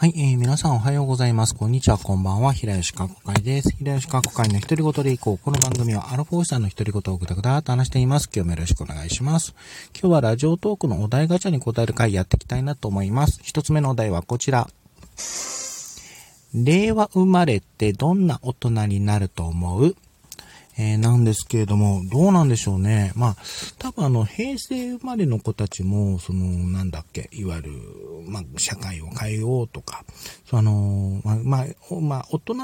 はい、えー、皆さんおはようございます。こんにちは、こんばんは。平吉過去会です。平吉過去会の独り言でいこう。この番組はアルフォーシさんの独り言をぐだぐだと話しています。今日もよろしくお願いします。今日はラジオトークのお題ガチャに答える回やっていきたいなと思います。一つ目のお題はこちら。令和生まれってどんな大人になると思う？えー、なんですけれども、どうなんでしょうね。まあ、多分あの、平成生まれの子たちも、その、なんだっけ、いわゆる、まあ、社会を変えようとか、その、まあ、まあ、まあ、大人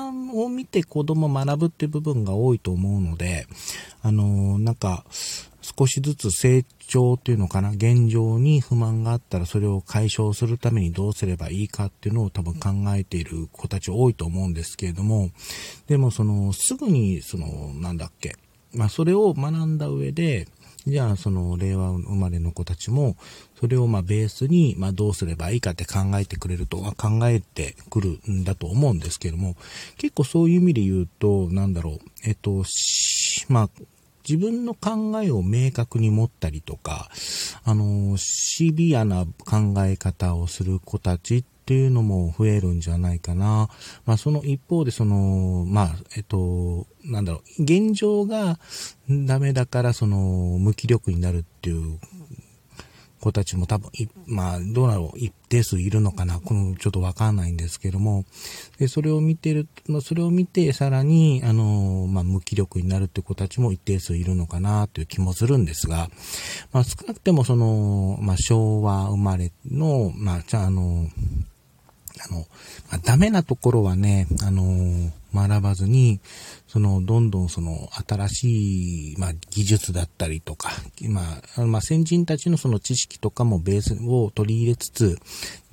を見て子供を学ぶっていう部分が多いと思うので、あの、なんか、少しずつ成長っていうのかな、現状に不満があったらそれを解消するためにどうすればいいかっていうのを多分考えている子たち多いと思うんですけれども、でもその、すぐにその、なんだっけ、まあそれを学んだ上で、じゃあその令和生まれの子たちも、それをまあベースに、まあどうすればいいかって考えてくれると考えてくるんだと思うんですけれども、結構そういう意味で言うと、なんだろう、えっと、まあ、自分の考えを明確に持ったりとか、あの、シビアな考え方をする子たちっていうのも増えるんじゃないかな。まあ、その一方で、その、まあ、えっと、なんだろう、現状がダメだから、その、無気力になるっていう子たちも多分、まあ、どうだろう、一定数いるのかな、この、ちょっとわかんないんですけども、で、それを見てる、それを見て、さらに、あの、まあ、無気力になるって子たちも一定数いるのかな、という気もするんですが、まあ、少なくても、その、まあ、昭和生まれの、まあ、じゃあ、あの、あの、まあ、ダメなところはね、あの、学ばずに、その、どんどんその、新しい、まあ、技術だったりとか、まあ、まあ、先人たちのその知識とかもベースを取り入れつつ、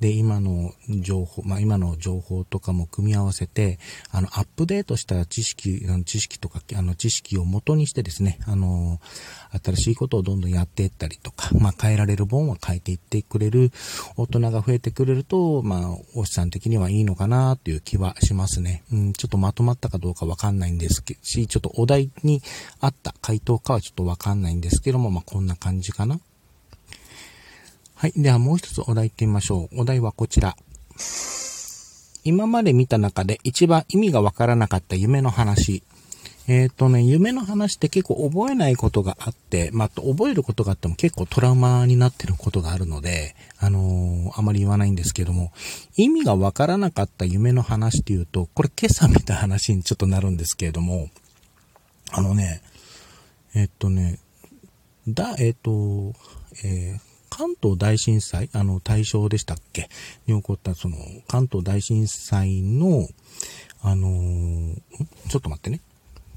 で、今の情報、まあ、今の情報とかも組み合わせて、あの、アップデートした知識、あの知識とか、あの、知識を元にしてですね、あの、新しいことをどんどんやっていったりとか、まあ、変えられる本は変えていってくれる大人が増えてくれると、まあ、お師さん的にはいいのかなという気はしますね。うん、ちょっとまとまったかどうかわかんないんですけし、ちょっとお題に合った回答かはちょっとわかんないんですけども、まあ、こんな感じかな。はい。ではもう一つお題行ってみましょう。お題はこちら。今まで見た中で一番意味がわからなかった夢の話。えっ、ー、とね、夢の話って結構覚えないことがあって、まあ、覚えることがあっても結構トラウマになってることがあるので、あのー、あまり言わないんですけども、意味がわからなかった夢の話っていうと、これ今朝見た話にちょっとなるんですけれども、あのね、えっ、ー、とね、だ、えっ、と、え関東大震災、あの、大正でしたっけ？に起こった、その、関東大震災の、あの、ちょっと待ってね。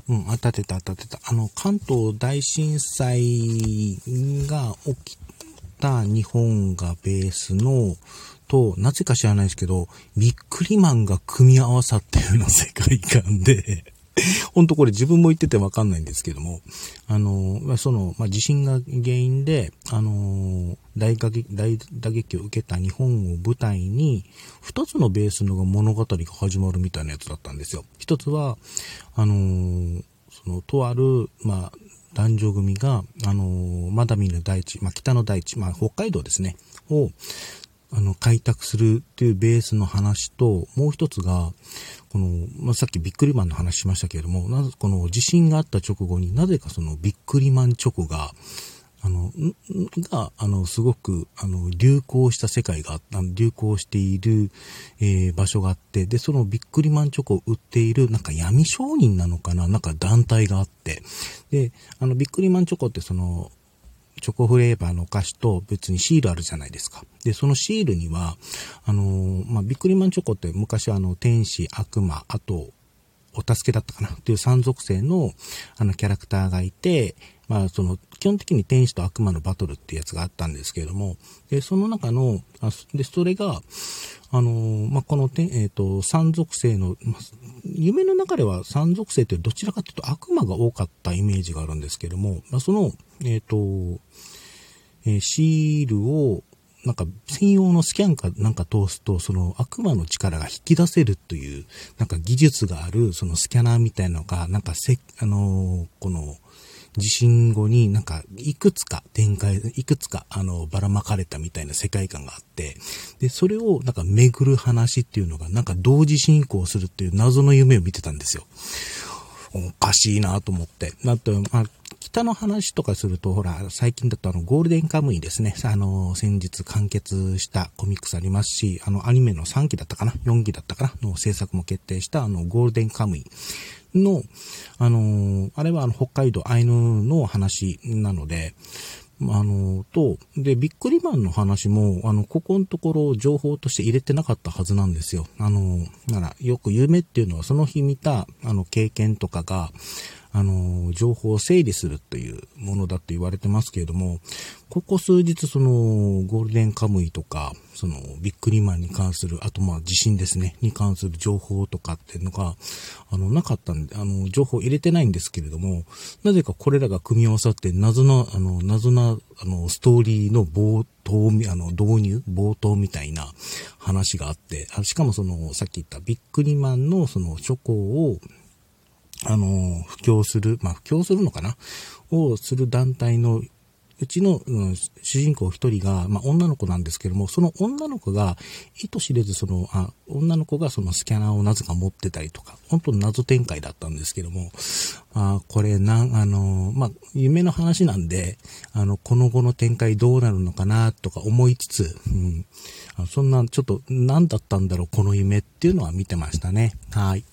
うん、当たってた当たってた。あの、関東大震災が起きた日本がベースの、と、なぜか知らないですけど、ビックリマンが組み合わさったような世界観でほんとこれ自分も言っててわかんないんですけども、あの、その、まあ、地震が原因で、あの、大打撃、大打撃を受けた日本を舞台に、二つのベースの物語が始まるみたいなやつだったんですよ。一つは、あの、その、とある、まあ、男女組が、あの、まだ見ぬ大地、まあ、北の大地、まあ、北海道ですね、を、あの、開拓するっていうベースの話と、もう一つが、この、まあ、さっきビックリマンの話しましたけれども、なぜこの地震があった直後になぜかそのビックリマンチョコが、あの、が、あの、すごく、あの、流行した世界が、あの流行している、えー、場所があって、で、そのビックリマンチョコを売っている、なんか闇商人なのかななんか団体があって、で、あの、ビックリマンチョコってその、チョコフレーバーのお菓子と別にシールあるじゃないですか。で、そのシールには、あの、まあ、ビックリマンチョコって昔あの、天使、悪魔、あと、お助けだったかなっていう三属性の、あの、キャラクターがいて、まあ、その、基本的に天使と悪魔のバトルっていうやつがあったんですけれども、で、その中の、あで、それが、あのー、まあ、この、えっ、ー、と、三属性の、ま、夢の中では三属性ってどちらかというと悪魔が多かったイメージがあるんですけども、まあ、その、えっ、ー、と、えシールを、なんか専用のスキャンかなんか通すと、その悪魔の力が引き出せるという、なんか技術がある、そのスキャナーみたいなのが、なんかせ、あのこの、地震後になんか、いくつか展開、いくつか、あの、ばらまかれたみたいな世界観があって、で、それをなんか巡る話っていうのが、なんか同時進行するっていう謎の夢を見てたんですよ。おかしいなと思って。だって、まあ、北の話とかすると、ほら、最近だとあの、ゴールデンカムイですね。あの、先日完結したコミックスありますし、あの、アニメの3期だったかな ?4 期だったかな？の制作も決定した、あの、ゴールデンカムイの、あの、あれはあの、北海道アイヌの話なので、あの、と、で、ビックリマンの話も、あの、ここのところ情報として入れてなかったはずなんですよ。あの、なら、よく夢っていうのはその日見た、あの、経験とかが、あの、情報を整理するというものだと言われてますけれども、ここ数日その、ゴールデンカムイとか、その、ビックリマンに関する、あとまあ地震ですね、に関する情報とかっていうのが、あの、なかったんで、あの、情報入れてないんですけれども、なぜかこれらが組み合わさって謎の、あの、謎な、あの、ストーリーの冒頭、あの、導入冒頭みたいな話があって、あしかもその、さっき言ったビックリマンのその、諸行を、あの、布教する、まあ、布教するのかな？をする団体のうちの、うん、主人公一人が、まあ、女の子なんですけども、その女の子が、意図知れずその、あ、女の子がそのスキャナーをなぜか持ってたりとか、本当謎展開だったんですけども、あこれ、なん、あの、まあ、夢の話なんで、あの、この後の展開どうなるのかな、とか思いつつ、うん、そんな、ちょっと、何だったんだろう、この夢っていうのは見てましたね。はい。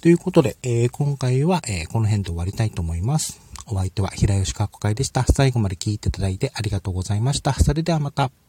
ということで、えー、今回は、えー、この辺で終わりたいと思います。お相手は平吉かっこかいでした。最後まで聞いていただいてありがとうございました。それではまた。